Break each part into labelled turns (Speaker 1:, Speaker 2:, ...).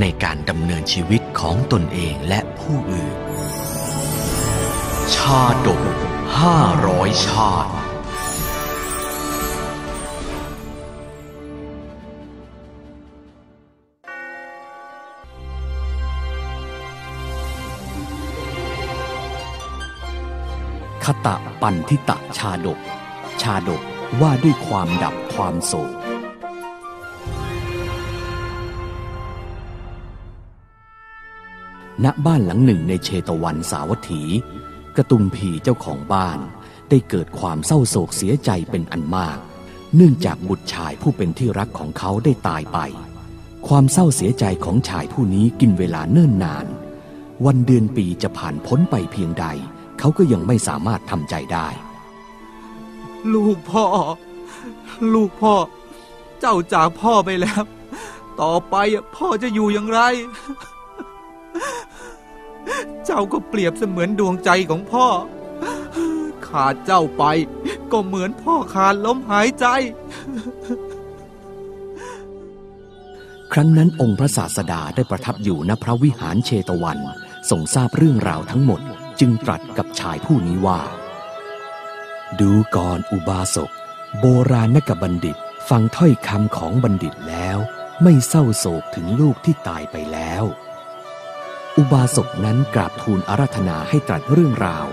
Speaker 1: ในการดำเนินชีวิตของตนเองและผู้อื่น ชาดกห้าร้อยชาติ
Speaker 2: คตะปันทิตะชาดก ชาดกว่าด้วยความดับความโศก ณบ้านหลังหนึ่งในเชตวันสาวัตถี กระตุมพีเจ้าของบ้านได้เกิดความเศร้าโศกเสียใจเป็นอันมาก เนื่องจากบุตรชายผู้เป็นที่รักของเขาได้ตายไป ความเศร้าเสียใจของชายผู้นี้กินเวลาเนิ่นนาน วันเดือนปีจะผ่านพ้นไปเพียงใด เขาก็ยังไม่สามารถทำใจได้
Speaker 3: ลูกพ่อ ลูกพ่อ เจ้าจากพ่อไปแล้ว ต่อไปพ่อจะอยู่อย่างไร เจ้าก็เปรียบเสมือนดวงใจของพ่อ ขาดเจ้าไป ก็เหมือนพ่อขาดลมหายใจ
Speaker 2: ครั้งนั้นองค์พระศาสดาได้ประทับอยู่ณพระวิหารเชตวันทรงทราบเรื่องราวทั้งหมด จึงตรัสกับชายผู้นี้ว่า ดูก่อนอุบาสก โบราณกบัณฑิตฟังถ้อยคำของบัณฑิตแล้ว ไม่เศร้าโศกถึงลูกที่ตายไปแล้ว อุบาสกนั้นกราบทูลอาราธนาให้ตรัสเรื่องราว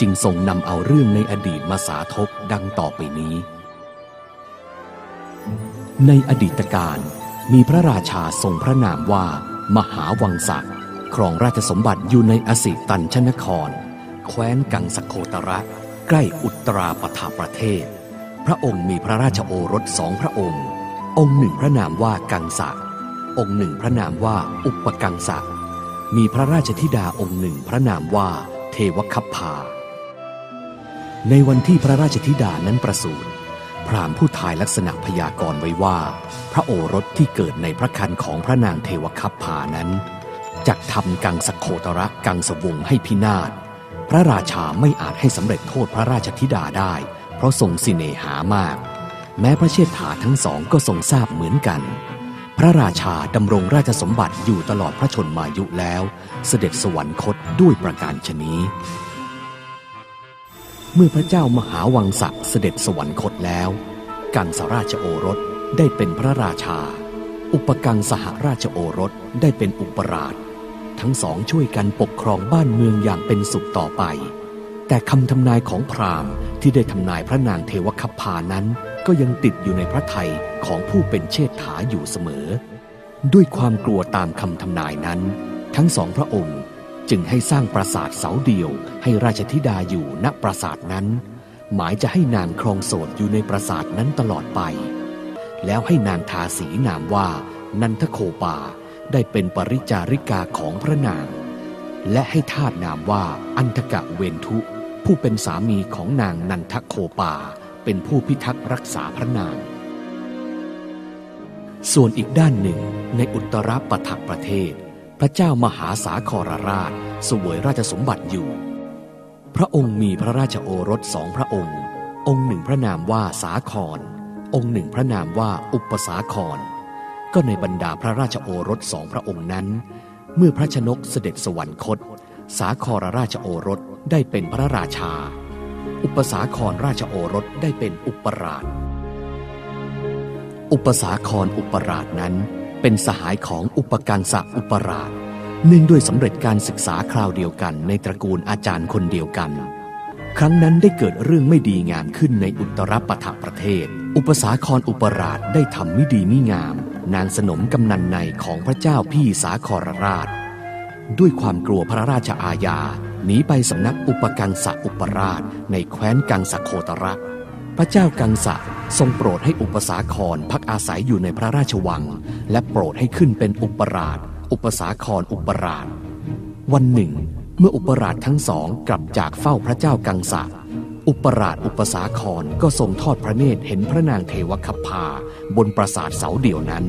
Speaker 2: จึงทรงนำเอาเรื่องในอดีตมาสาธบดังต่อไปนี้ ในอดีตการมีพระราชาทรงพระนามว่า มหาวังสะครองราชสมบัติอยู่ในอสิตัญชนคร แคว้นกังสโคตระ ใกล้อุตราปถาประเทศ พระองค์มีพระราชโอรสสองพระองค์ องค์หนึ่งพระนามว่ากังสะองค์หนึ่งพระนามว่าอุปกังสะ มีพระราชธิดาองค์หนึ่งพระนามว่าเทวคัพพา ในวันที่พระราชธิดานั้นประสูติพราหมณ์ผู้ทายลักษณะพยากรณ์ไว้ว่า พระโอรสที่เกิดในพระคันของพระนางเทวคัพพานั้นจักทำกังสโคตระกังสวงให้พินาศ พระราชาไม่อาจให้สำเร็จโทษพระราชธิดาได้ เพราะทรงสิเนหามาก แม้พระเชษฐาทั้งสองก็ทรงทราบเหมือนกัน พระราชาดำรงราชสมบัติอยู่ตลอดพระชนมายุแล้ว เสด็จสวรรคตด้วยประการชนี้ เมื่อพระเจ้ามหาวังสะเสด็จสวรรคตแล้ว กังสราชโอรสได้เป็นพระราชา อุปกังสหราชโอรสได้เป็นอุปราช ทั้งสองช่วยกันปกครองบ้านเมืองอย่างเป็นสุขต่อไป แต่คำทำนายของพราหมณ์ที่ได้ทำนายพระนางเทวคัพพานั้น ก็ยังติดอยู่ในพระทัยของผู้เป็นเชษฐาอยู่เสมอ ด้วยความกลัวตามคำทำนายนั้น ทั้งสองพระองค์จึงให้สร้างปราสาทเสาเดียวให้ราชธิดาอยู่ณปราสาทนั้น หมายจะให้นางครองโสดอยู่ในปราสาทนั้นตลอดไป แล้วให้นางทาสีนามว่านันทโคปาได้เป็นปริจาริกาของพระนาง และให้ทาสนามว่าอันทกะเวนทุ ผู้เป็นสามีของนางนันทโคปา เป็นผู้พิทักษ์รักษาพระนางส่วนอีกด้านหนึ่งในอุตรปถประเทศ พระเจ้ามหาสาครราชสวยราชสมบัติอยู่ พระองค์มีพระราชโอรสสองพระองค์ องค์หนึ่งพระนามว่าสาคร องค์หนึ่งพระนามว่าอุปสาคร ก็ในบรรดาพระราชโอรสสองพระองค์นั้น เมื่อพระชนกเสด็จสวรรคต สาครราชโอรสได้เป็นพระราชา อุปสาครราชโอรสได้เป็นอุปราช อุปสาครอุปราชนั้น เป็นสหายของอุปกังสะอุปราชเนื่องด้วยสำเร็จการศึกษาคราวเดียวกันในตระกูลอาจารย์คนเดียวกัน ครั้งนั้นได้เกิดเรื่องไม่ดีงามขึ้นในอุตรปถประเทศ อุปสาครอุปราชได้ทำไม่ดีไม่งาม นางสนมกำนันในของพระเจ้าพี่สาครราช ด้วยความกลัวพระราชอาญา หนีไปสำนักอุปกังสะอุปราชในแคว้นกังสะโคตระ พระเจ้ากังสะทรงโปรดให้อุปสาครพักอาศัยอยู่ในพระราชวัง และโปรดให้ขึ้นเป็นอุปราช อุปสาครอุปราช วันหนึ่ง เมื่ออุปราชทั้งสองกลับจากเฝ้าพระเจ้ากังสะอุปราชอุปสาครก็ทรงทอดพระเนตรเห็นพระนางเทวคัพพาบนปราสาทเสาเดี่ยวนั้น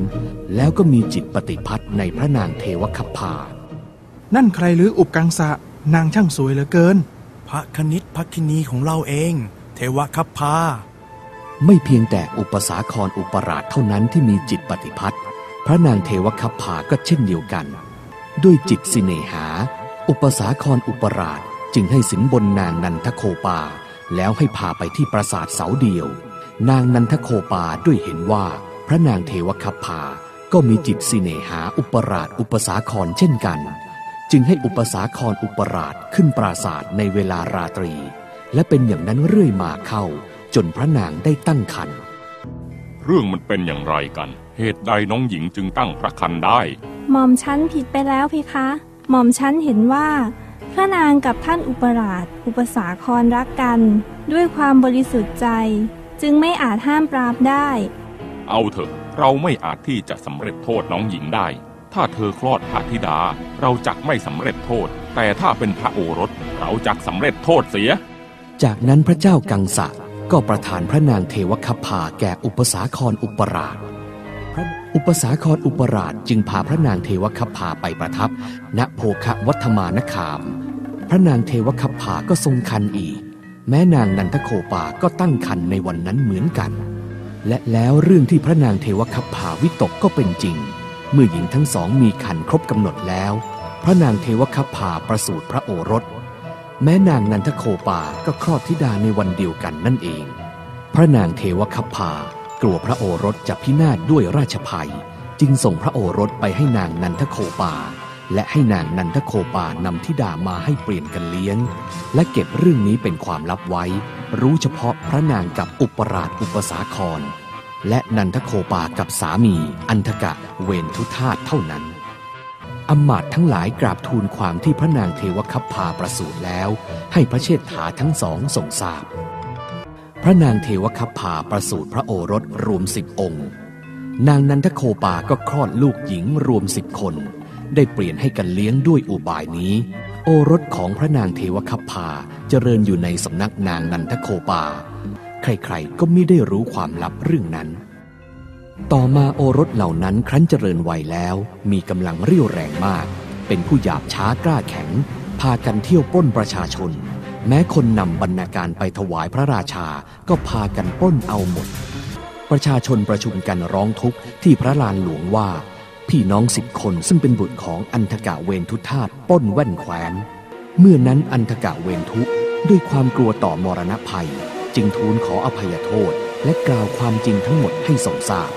Speaker 2: แล้วก็มีจิตปฏิพัทธ์ในพระนางเทวคัพพา
Speaker 4: นั่นใครหรืออุปกังสะ นางช่างสวยเหลือเกิน
Speaker 5: พระคณิตพักคินีของเราเอง เทวคัพพา
Speaker 2: ไม่เพียงแต่อุปสาครอุปราชเท่านั้นที่มีจิตปฏิพัทธ์พระนางเทวคัพพาก็เช่นเดียวกัน ด้วยจิตสิเนหา อุปสาครอุปราชจึงให้สินบนนางนันทโคปา แล้วให้พาไปที่ปราสาทเสาเดียว นางนันทโคปาด้วยเห็นว่า พระนางเทวคัพพาก็มีจิตสิเนหาอุปราชอุปสาครเช่นกัน จึงให้อุปสาครอุปราชขึ้นปราสาทในเวลาราตรี และเป็นอย่างนั้นเรื่อยมาเข้า จนพระนางได้ตั้งครรภ์
Speaker 6: เรื่องมันเป็นอย่างไรกัน เหตุใดน้องหญิงจึงตั้งพระคันได้
Speaker 7: หม่อมฉันผิดไปแล้วเพคะ หม่อมฉันเห็นว่า พระนางกับท่านอุปราช อุปสาครรักกัน ด้วยความบริสุทธิ์ใจ จึงไม่อาจห้ามปรามได้
Speaker 6: เอาเถอะ เราไม่อาจที่จะสำเร็จโทษน้องหญิงได้ ถ้าเธอคลอดพระธิดาเราจักไม่สำเร็จโทษ แต่ถ้าเป็นพระโอรสเราจักสำเร็จโทษเสีย
Speaker 2: จากนั้นพระเจ้ากังสะก็ประทานพระนางเทวคัพพาแก่อุปสาครอุปราชอุปสาครอุปราชจึงพาพระนางเทวคัพพาไปประทับ ณโภคะวัฒมานคาม พระนางเทวคัพพาก็ทรงคันอีก แม้นางนันทโคปาก็ตั้งคันในวันนั้นเหมือนกัน และแล้วเรื่องที่พระนางเทวคัพพาวิตกก็เป็นจริง เมื่อหญิงทั้งสองมีคันครบกำหนดแล้ว พระนางเทวคัพพาประสูติพระโอรส แม้นางนันทโคปาก็คลอดธิดาในวันเดียวกันนั่นเอง พระนางเทวคัพพากลัวพระโอรสจะพินาศด้วยราชภัย จึงส่งพระโอรสไปให้นางนันทโคปา และให้นางนันทโคปานำธิดามาให้เปลี่ยนกันเลี้ยง และเก็บเรื่องนี้เป็นความลับไว้ รู้เฉพาะพระนางกับอุปราชอุปสาคร และนันทโคปากับสามี อันธกเวณฑุทาสเท่านั้นอำมาตย์ทั้งหลายกราบทูลความที่พระนางเทวคัพพาประสูติแล้ว ให้พระเชษฐาทั้งสองทรงทราบ พระนางเทวคัพพาประสูติพระโอรสรวมสิบองค์ นางนันทโคปาก็คลอดลูกหญิงรวมสิบคน ได้เปลี่ยนให้กันเลี้ยงด้วยอุบายนี้ โอรสของพระนางเทวคัพพาเจริญอยู่ในสำนักนางนันทโคปา ใครๆ ก็ไม่ได้รู้ความลับเรื่องนั้น ต่อมาโอรสเหล่านั้นครั้นเจริญวัยแล้ว มีกำลังเรี่ยวแรงมาก เป็นผู้หยาบช้ากล้าแข็ง พากันเที่ยวปล้นประชาชน แม้คนนำบรรณาการไปถวายพระราชาก็พากันปล้นเอาหมด ประชาชนประชุมกันร้องทุกข์ที่พระลานหลวงว่า พี่น้องสิบคนซึ่งเป็นบุตรของอันทกะเวนทุธาตปล้นแว่นแคว้นเมื่อนั้นอันทกะเวนทุด้วยความกลัวต่อมรณภัย จึงทูลขออภัยโทษ และกล่าวความจริงทั้งหมดให้ทรงทราบ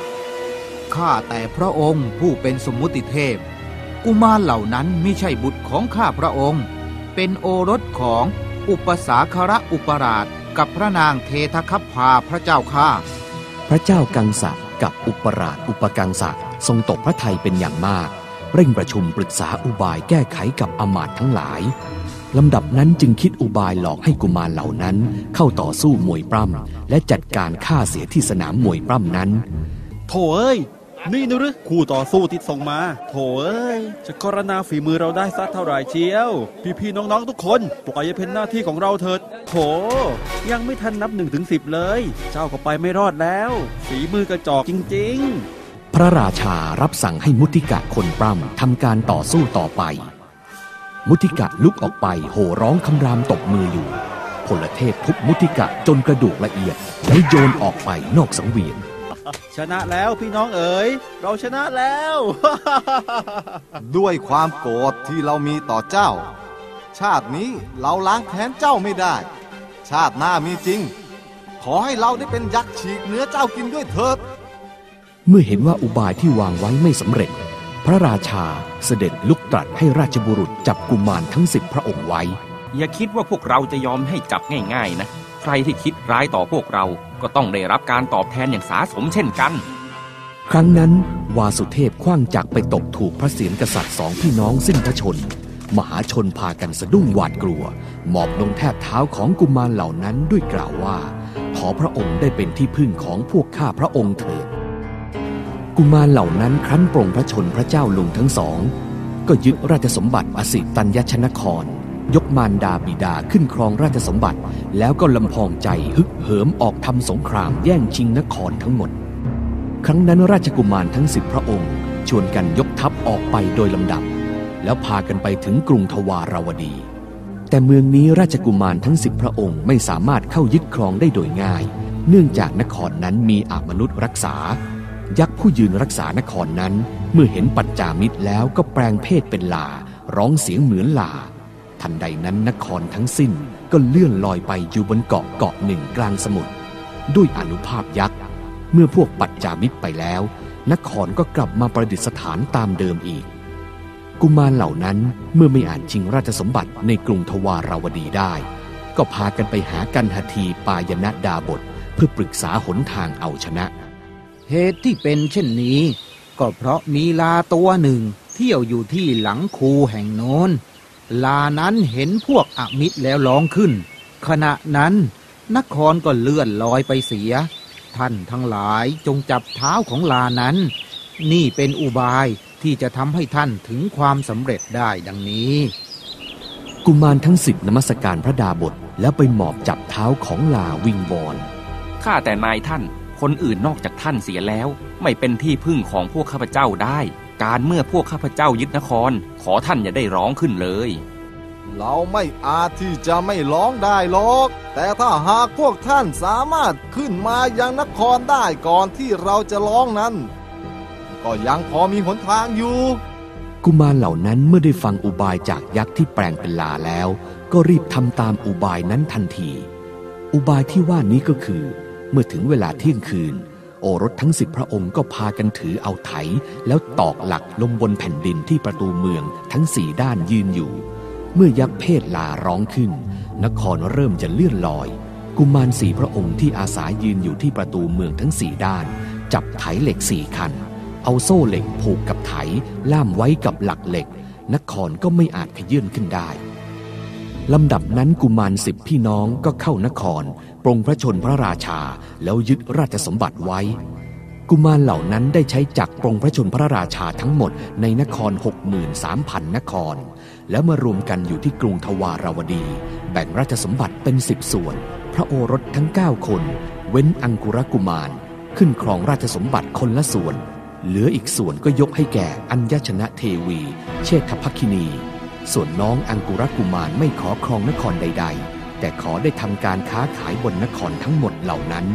Speaker 3: ข้าแต่พระองค์ผู้เป็นสมมุติเทพ กุมารเหล่านั้นไม่ใช่บุตรของข้าพระองค์ เป็นโอรสของอุปสาคระอุปราชกับพระนางเททคัพพาพระเจ้าข้า
Speaker 2: พระเจ้ากังสะกับอุปราชอุปกังสะทรงตกพระทัยเป็นอย่างมาก เร่งประชุมปรึกษาอุบายแก้ไขกับอมาตย์ทั้งหลาย ลำดับนั้นจึงคิดอุบายหลอกให้กุมารเหล่านั้นเข้าต่อสู้มวยปล้ำและจัดการฆ่าเสียที่สนามมวยปล้ำนั้น
Speaker 8: โถเอ้ย นี่นะหรือคู่ต่อสู้ที่ส่งมา โถเอ้ย จะกรณาฝีมือเราได้สักเท่าไหร่เชียว พี่ๆน้องๆทุกคนปล่อยให้เป็นหน้าที่ของเราเถิด โถ ยังไม่ทันนับหนึ่งถึงสิบเลย เจ้าก็ไปไม่รอดแล้ว ฝีมือกระจอกจริง ๆ
Speaker 2: พระราชารับสั่งให้มุทิกะคนปล้ำทำการต่อสู้ต่อไป มุทิกะลุกออกไปโห่ร้องคำรามตบมืออยู่พลเทพทุบมุทิกะจนกระดูกละเอียด แล้วโยนออกไปนอกสังเวียน
Speaker 8: ชนะแล้วพี่น้องเอ๋ย เราชนะแล้ว
Speaker 9: ด้วยความโกรธที่เรามีต่อเจ้า ชาตินี้เราล้างแค้นเจ้าไม่ได้ ชาติหน้ามีจริง ขอให้เราได้เป็นยักษ์ฉีกเนื้อเจ้ากินด้วยเถิด
Speaker 2: เมื่อเห็นว่าอุบายที่วางไว้ไม่สำเร็จ พระราชาเสด็จลุกตรัสให้ราชบุรุษจับกุมารทั้งสิบพระองค์ไว้
Speaker 10: อย่าคิดว่าพวกเราจะยอมให้จับง่าย ๆ นะ ใครที่คิดร้ายต่อพวกเราก็ต้องได้รับการตอบแทนอย่างสาสมเช่นกัน
Speaker 2: ครั้งนั้นวาสุเทพคว้างจักรไปตกถูกพระเศียรกษัตริย์สองพี่น้องสิ้นพระชน มหาชนพากันสะดุ้งหวาดกลัว หมอบลงแทบเท้าของกุมารเหล่านั้นด้วยกล่าวว่า ขอพระองค์ได้เป็นที่พึ่งของพวกข้าพระองค์เถิด กุมารเหล่านั้นครั้นปรงพระชนพระเจ้าลุงทั้งสอง ก็ยึดราชสมบัติอสิตัญญชนคร ยกมารดาบิดาขึ้นครองราชสมบัติ แล้วก็ลำพองใจฮึกเหิมออกทำสงครามแย่งชิงนครทั้งหมด ครั้งนั้นราชกุมารทั้งสิบพระองค์ ชวนกันยกทัพออกไปโดยลำดับ แล้วพากันไปถึงกรุงทวาราวดี แต่เมืองนี้ราชกุมารทั้งสิบพระองค์ไม่สามารถเข้ายึดครองได้โดยง่าย เนื่องจากนครนั้นมีอามนุษย์รักษา ยักษ์ผู้ยืนรักษานครนั้น เมื่อเห็นปัจจามิตรแล้วก็แปลงเพศเป็นลา ร้องเสียงเหมือนลา ทันใดนั้นนครทั้งสิ้นก็เลื่อนลอยไปอยู่บนเกาะเกาะหนึ่งกลางสมุทรด้วยอนุภาพยักษ์ เมื่อพวกปัจจามิตรไปแล้ว นครก็กลับมาประดิษฐานตามเดิมอีก กุมารเหล่านั้นเมื่อไม่อาจชิงราชสมบัติในกรุงทวาราวดีได้ ก็พากันไปหากันหทีปายณดาบทเพื่อปรึกษาหนทางเอาชนะ
Speaker 3: เหตุที่เป็นเช่นนี้ ก็เพราะมีลาตัวหนึ่ง เที่ยวอยู่ที่หลังคูแห่งโน้น ลานั้นเห็นพวกอมิตรแล้วร้องขึ้น ขณะนั้น นครก็เลื่อนลอยไปเสีย ท่านทั้งหลายจงจับเท้าของลานั้น นี่เป็นอุบายที่จะทำให้ท่านถึงความสำเร็จได้ดังนี้
Speaker 2: กุมารทั้งสิบนมัสการพระดาบทแล้วไปหมอบจับเท้าของลาวิงวอน
Speaker 10: ข้าแต่นายท่าน คนอื่นนอกจากท่านเสียแล้ว ไม่เป็นที่พึ่งของพวกข้าพเจ้าได้ การเมื่อพวกข้าพเจ้ายึดนคร ขอท่านอย่าได้ร้องขึ้นเลย
Speaker 9: เราไม่อาจที่จะไม่ร้องได้หรอก แต่ถ้าหากพวกท่านสามารถขึ้นมายังนครได้ก่อนที่เราจะร้องนั้น ก็ยังพอมีหนทางอยู่
Speaker 2: กุมารเหล่านั้นเมื่อได้ฟังอุบายจากยักษ์ที่แปลงเป็นลาแล้ว ก็รีบทำตามอุบายนั้นทันที อุบายที่ว่านี้ก็คือเมื่อถึงเวลาเที่ยงคืน โอรสทั้งสิบพระองค์ก็พากันถือเอาไถ แล้วตอกหลักลงบนแผ่นดินที่ประตูเมืองทั้งสี่ด้านยืนอยู่ เมื่อยักษ์เพศลาร้องขึ้น นครเริ่มจะเลื่อนลอย กุมารสี่พระองค์ที่อาศัยยืนอยู่ที่ประตูเมืองทั้งสี่ด้าน จับไถเหล็กสี่คัน เอาโซ่เหล็กผูกกับไถล่ามไว้กับหลักเหล็ก นครก็ไม่อาจขยื่นขึ้นได้ ลำดับนั้นกุมารสิบพี่น้องก็เข้านคร ปรงพระชนพระราชาแล้วยึดราชสมบัติไว้ กุมารเหล่านั้นได้ใช้จักรปรงพระชนพระราชาทั้งหมดในนคร 63,000 นคร แล้วมารวมกันอยู่ที่กรุงทวาราวดี แบ่งราชสมบัติเป็นสิบส่วน พระโอรสทั้ง 9 คน เว้นอังกุรกุมาร ขึ้นครองราชสมบัติคนละส่วน เหลืออีกส่วนก็ยกให้แก่อัญญชนะเทวี เชษฐภัคินี ส่วนน้องอังกุรกุมารไม่ขอครองนครใด ๆ แต่ขอได้ทำการค้าขายบนนครทั้งหมดเหล่านั้น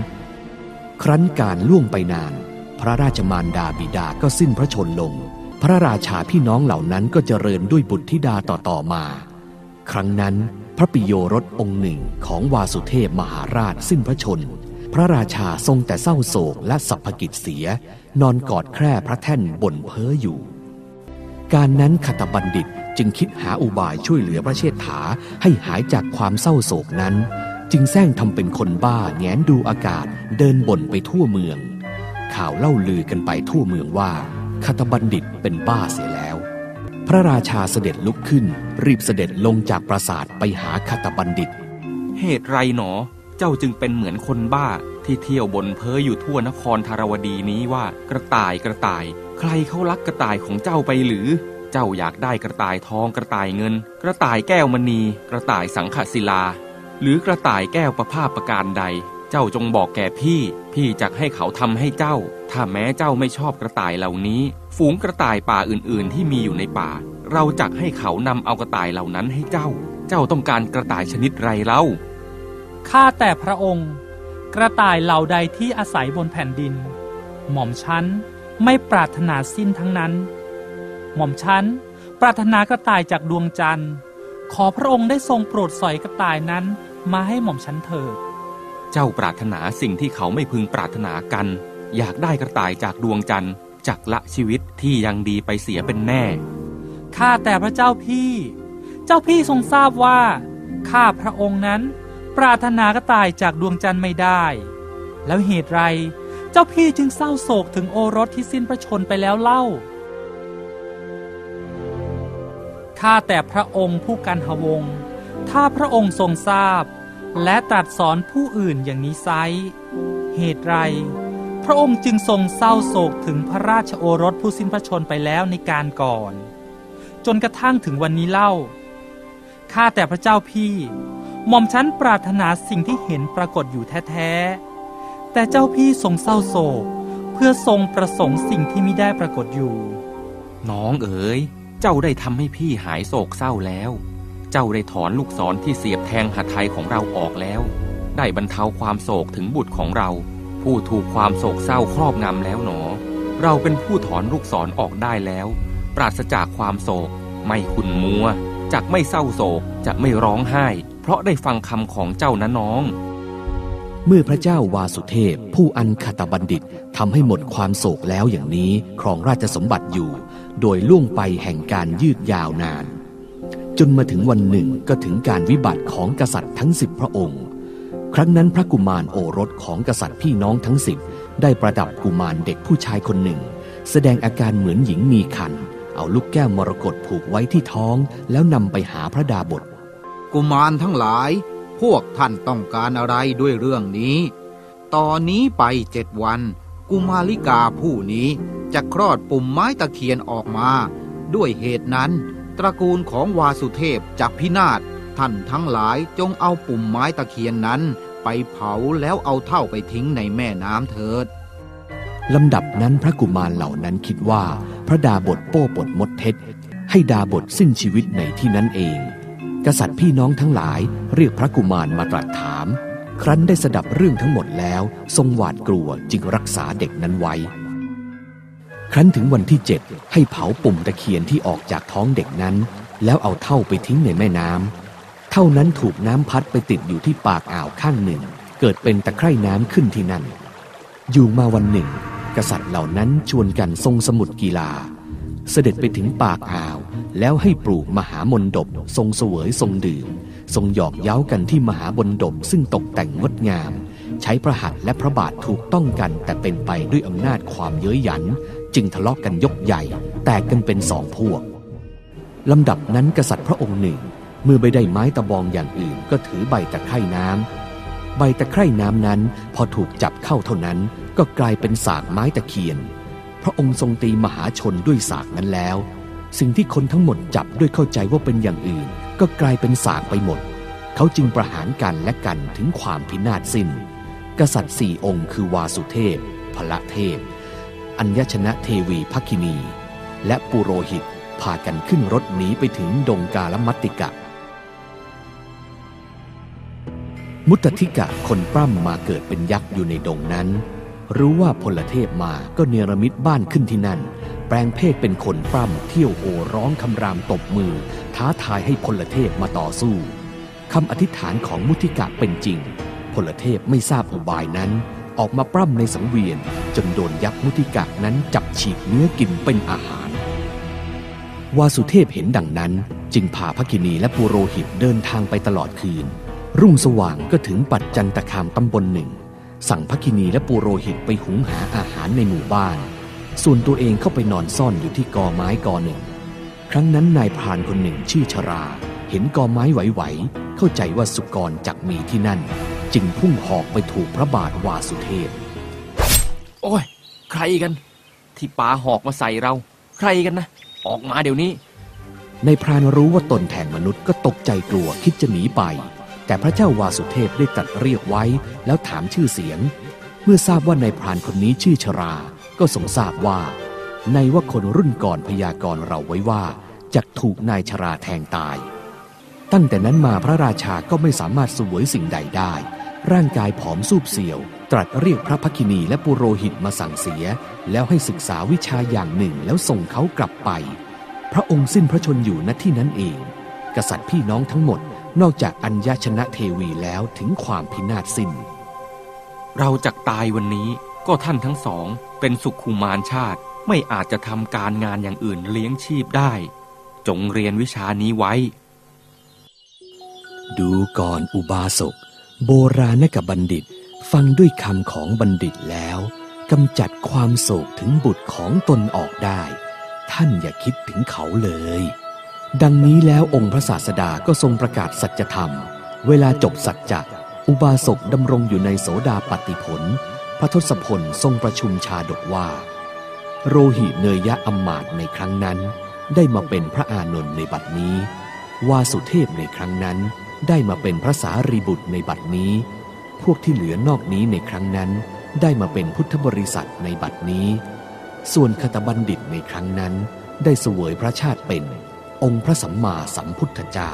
Speaker 2: ครั้นการล่วงไปนาน พระราชมารดาบิดาก็สิ้นพระชนลง พระราชาพี่น้องเหล่านั้นก็เจริญด้วยบุตรธิดาต่อๆมา ครั้งนั้นพระปิโยรสองค์หนึ่งของวาสุเทพมหาราชสิ้นพระชน พระราชาทรงแต่เศร้าโศกและสัพพกิจเสีย นอนกอดแคร่พระแท่นบ่นเพ้ออยู่ การนั้นขตบัณฑิต จึงคิดหาอุบายช่วยเหลือพระเชษฐาให้หายจากความเศร้าโศกนั้น จึงแซงทำเป็นคนบ้าแงนดูอากาศเดินบ่นไปทั่วเมือง ข่าวเล่าลือกันไปทั่วเมืองว่าคตบัณฑิตเป็นบ้าเสียแล้ว พระราชาเสด็จลุกขึ้น รีบเสด็จลงจากปราสาทไปหาคตบัณฑิต
Speaker 10: เหตุไรหนอเจ้าจึงเป็นเหมือนคนบ้าที่เที่ยวบนเพ้ออยู่ทั่วนครธารวดีนี้ว่ากระต่ายกระต่าย ใครเขาลักกระต่ายของเจ้าไปหรือ เจ้าอยากได้กระต่ายทองกระต่ายเงิน กระต่ายแก้วมณี กระต่ายสังขศิลา หรือกระต่ายแก้วประภาพประการใด เจ้าจงบอกแก่พี่ พี่จักให้เขาทำให้เจ้า ถ้าแม้เจ้าไม่ชอบกระต่ายเหล่านี้ ฝูงกระต่ายป่าอื่นๆ ที่มีอยู่ในป่า เราจักให้เขานำเอากระต่ายเหล่านั้นให้เจ้า เจ้าต้องการกระต่ายชนิดไรเล่า
Speaker 11: ข้าแต่พระองค์ กระต่ายเหล่าใดที่อาศัยบนแผ่นดิน หม่อมฉันไม่ปรารถนาสิ้นทั้งนั้น หม่อมฉันปรารถนากระต่ายจากดวงจันทร์ ขอพระองค์ได้ทรงโปรดสอยกระต่ายนั้นมาให้หม่อมฉันเถิด
Speaker 10: เจ้าปรารถนาสิ่งที่เขาไม่พึงปรารถนากัน อยากได้กระต่ายจากดวงจันทร์จากละชีวิตที่ยังดีไปเสียเป็นแน่
Speaker 11: ข้าแต่พระเจ้าพี่ เจ้าพี่ทรงทราบว่า ข้าพระองค์นั้น ปรารถนากระต่ายจากดวงจันทร์ไม่ได้ แล้วเหตุไร เจ้าพี่จึงเศร้าโศกถึงโอรสที่สิ้นพระชนไปแล้วเล่า ข้าแต่พระองค์ผู้กันหวง ถ้าพระองค์ทรงทราบ และตรัสสอนผู้อื่นอย่างนี้ไซเหตุไร พระองค์จึงทรงเศร้าโศกถึงพระราชโอรสผู้สิ้นพระชนไปแล้วในการก่อน จนกระทั่งถึงวันนี้เล่า ข้าแต่พระเจ้าพี่หม่อมฉันปรารถนาสิ่งที่เห็นปรากฏอยู่แท้ๆ แต่เจ้าพี่ทรงเศร้าโศก เพื่อทรงประสงค์สิ่งที่ไม่ได้ปรากฏอยู่
Speaker 10: น้องเอ๋ย เจ้าได้ทำให้พี่หายโศกเศร้าแล้ว เจ้าได้ถอนลูกศรที่เสียบแทงหัตถ์ไทยของเราออกแล้ว ได้บรรเทาความโศกถึงบุตรของเรา ผู้ถูกความโศกเศร้าครอบงำแล้วหนอ เราเป็นผู้ถอนลูกศรออกได้แล้ว ปราศจากความโศก ไม่ขุนมัวจักไม่เศร้าโศกจะไม่ร้องไห้ เพราะได้ฟังคำของเจ้านะน้อง
Speaker 2: เมื่อพระเจ้าวาสุเทพ ผู้อันคตบัณฑิตทำให้หมดความโศกแล้วอย่างนี้ครองราชสมบัติอยู่ โดยล่วงไปแห่งการยืดยาวนาน จนมาถึงวันหนึ่งก็ถึงการวิบัติของกษัตริย์ทั้งสิบพระองค์ ครั้งนั้นพระกุมารโอรสของกษัตริย์พี่น้องทั้งสิบได้ประดับกุมารเด็กผู้ชายคนหนึ่ง แสดงอาการเหมือนหญิงมีคัน เอาลูกแก้วมรกตผูกไว้ที่ท้องแล้วนำไปหาพระดาบท
Speaker 3: กุมารทั้งหลาย พวกท่านต้องการอะไรด้วยเรื่องนี้ ตอนนี้ไปเจ็ดวัน กุมาลิกาผู้นี้จะคลอดปุ่มไม้ตะเคียนออกมา ด้วยเหตุนั้น ตระกูลของวาสุเทพจะพินาศท่านทั้งหลายจงเอาปุ่มไม้ตะเคียนนั้น ไปเผาแล้วเอาเท่าไปทิ้งในแม่น้ำเถิด
Speaker 2: ลำดับนั้นพระกุมารเหล่านั้นคิดว่า พระดาบทโป้ปดมดเท็จ ให้ดาบทสิ้นชีวิตในที่นั้นเอง กษัตริย์พี่น้องทั้งหลายเรียกพระกุมารมาตรัสถาม ครั้นได้สดับเรื่องทั้งหมดแล้ว ทรงหวาดกลัวจึงรักษาเด็กนั้นไว้ ครั้นถึงวันที่เจ็ดให้เผาปุ่มตะเคียนที่ออกจากท้องเด็กนั้น แล้วเอาเท่าไปทิ้งในแม่น้ำเท่านั้นถูกน้ำพัดไปติดอยู่ที่ปากอ่าวข้างหนึ่ง เกิดเป็นตะไคร่น้ำขึ้นที่นั่น อยู่มาวันหนึ่ง กษัตริย์เหล่านั้นชวนกันทรงสมุดกีฬา เสด็จไปถึงปากอ่าว แล้วให้ปลูกมหามนดบทรงเสวยทรงดื่ม ทรงหยอกเย้ากันที่มหาบนดบซึ่งตกแต่งงดงาม ใช้พระหัตถ์และพระบาทถูกต้องกันแต่เป็นไปด้วยอำนาจความเย้ยหยัน จึงทะเลาะกกันยกใหญ่ แตกกันเป็นสองพวกลำดับนั้นกษัตริย์พระองค์หนึ่ง เมื่อไม่ได้ไม้ตะบองอย่างอื่นก็ถือใบตะไคร่น้ำใบตะไคร่น้ำนั้นพอถูกจับเข้าเท่านั้น ก็กลายเป็นสากไม้ตะเคียน พระองค์ทรงตีมหาชนด้วยสากนั้นแล้ว สิ่งที่คนทั้งหมดจับด้วยเข้าใจว่าเป็นอย่างอื่น ก็กลายเป็นสากไปหมด เขาจึงประหารกันและกันถึงความพินาศสิน้น กษัตริย์สี่องค์คือวาสุเทพ พละเทพ อัญญชนะเทวีพักคินี และปุโรหิตพากันขึ้นรถหนีไปถึงดงกาลมัตติกะ มุตติกะคนปล้ำมาเกิดเป็นยักษ์อยู่ในดงนั้น รู้ว่าพลเทพมาก็เนรมิตบ้านขึ้นที่นั่น แปลงเพศเป็นคนปล้ำเที่ยวโห่ร้องคำรามตบมือ ท้าทายให้พลเทพมาต่อสู้คำอธิษฐานของมุติกะเป็นจริง พลเทพไม่ทราบอุบายนั้น ออกมาปล้ำในสังเวียน จนโดนยักษ์มุติกะนั้นจับฉีกเนื้อกินเป็นอาหาร วาสุเทพเห็นดังนั้น จึงพาพระกินีและปุโรหิตเดินทางไปตลอดคืน รุ่งสว่างก็ถึงปัดจันตคามตำบลหนึ่ง สั่งพระกินีและปุโรหิตไปหุงหาอาหารในหมู่บ้าน ส่วนตัวเองเข้าไปนอนซ่อนอยู่ที่กอไม้กอหนึ่ง ครั้งนั้นนายพรานคนหนึ่งชื่อชรา เห็นกอไม้ไหวๆเข้าใจว่าสุกรจักมีที่นั่น จึงพุ่งหอกไปถูกพระบาทวาสุเทพ
Speaker 10: โอ้ย ใครกัน ที่ปาหอกมาใส่เรา ใครกันนะ ออกมาเดี๋ยวนี้
Speaker 2: ในพรานรู้ว่าตนแทงมนุษย์ก็ตกใจกลัวคิดจะหนีไป แต่พระเจ้าวาสุเทพได้ตรัดเรียกไว้แล้วถามชื่อเสียง เมื่อทราบว่านายพรานคนนี้ชื่อชรา ก็ทรงทราบว่า ในว่าคนรุ่นก่อนพยากรณ์เราไว้ว่าจะถูกนายชราแทงตาย ตั้งแต่นั้นมาพระราชาก็ไม่สามารถสวยสิ่งใดได้ ร่างกายผอมสูบเสียว ตรัสเรียกพระพักินีและปุโรหิตมาสั่งเสีย แล้วให้ศึกษาวิชาอย่างหนึ่งแล้วส่งเขากลับไป พระองค์สิ้นพระชนอยู่ณที่นั้นเอง กษัตริย์พี่น้องทั้งหมด นอกจากอัญญชนะเทวีแล้วถึงความพินาศสิ้น
Speaker 10: เราจักตายวันนี้ก็ท่านทั้งสองเป็นสุขุมารชาติ ไม่อาจจะทำการงานอย่างอื่นเลี้ยงชีพได้ จงเรียนวิชานี้ไว้
Speaker 2: ดูก่อนอุบาสก โบราณกบัณฑิต ฟังด้วยคำของบัณฑิตแล้วกำจัดความโศกถึงบุตรของตนออกได้ ท่านอย่าคิดถึงเขาเลย ดังนี้แล้วองค์พระศาสดาก็ทรงประกาศสัจธรรม เวลาจบสัจจะอุบาสกดำรงอยู่ในโสดาปฏิผล พระทศพลทรงประชุมชาดกว่า โรหิเนยยะอมมาตในครั้งนั้น ได้มาเป็นพระอานนท์ในบัดนี้ วาสุเทพในครั้งนั้น ได้มาเป็นพระสารีบุตรในบัดนี้ พวกที่เหลือนอกนี้ในครั้งนั้น ได้มาเป็นพุทธบริษัทในบัดนี้ ส่วนคตบัณฑิตในครั้งนั้น ได้เสวยพระชาติเป็น องค์พระสัมมาสัมพุทธเจ้า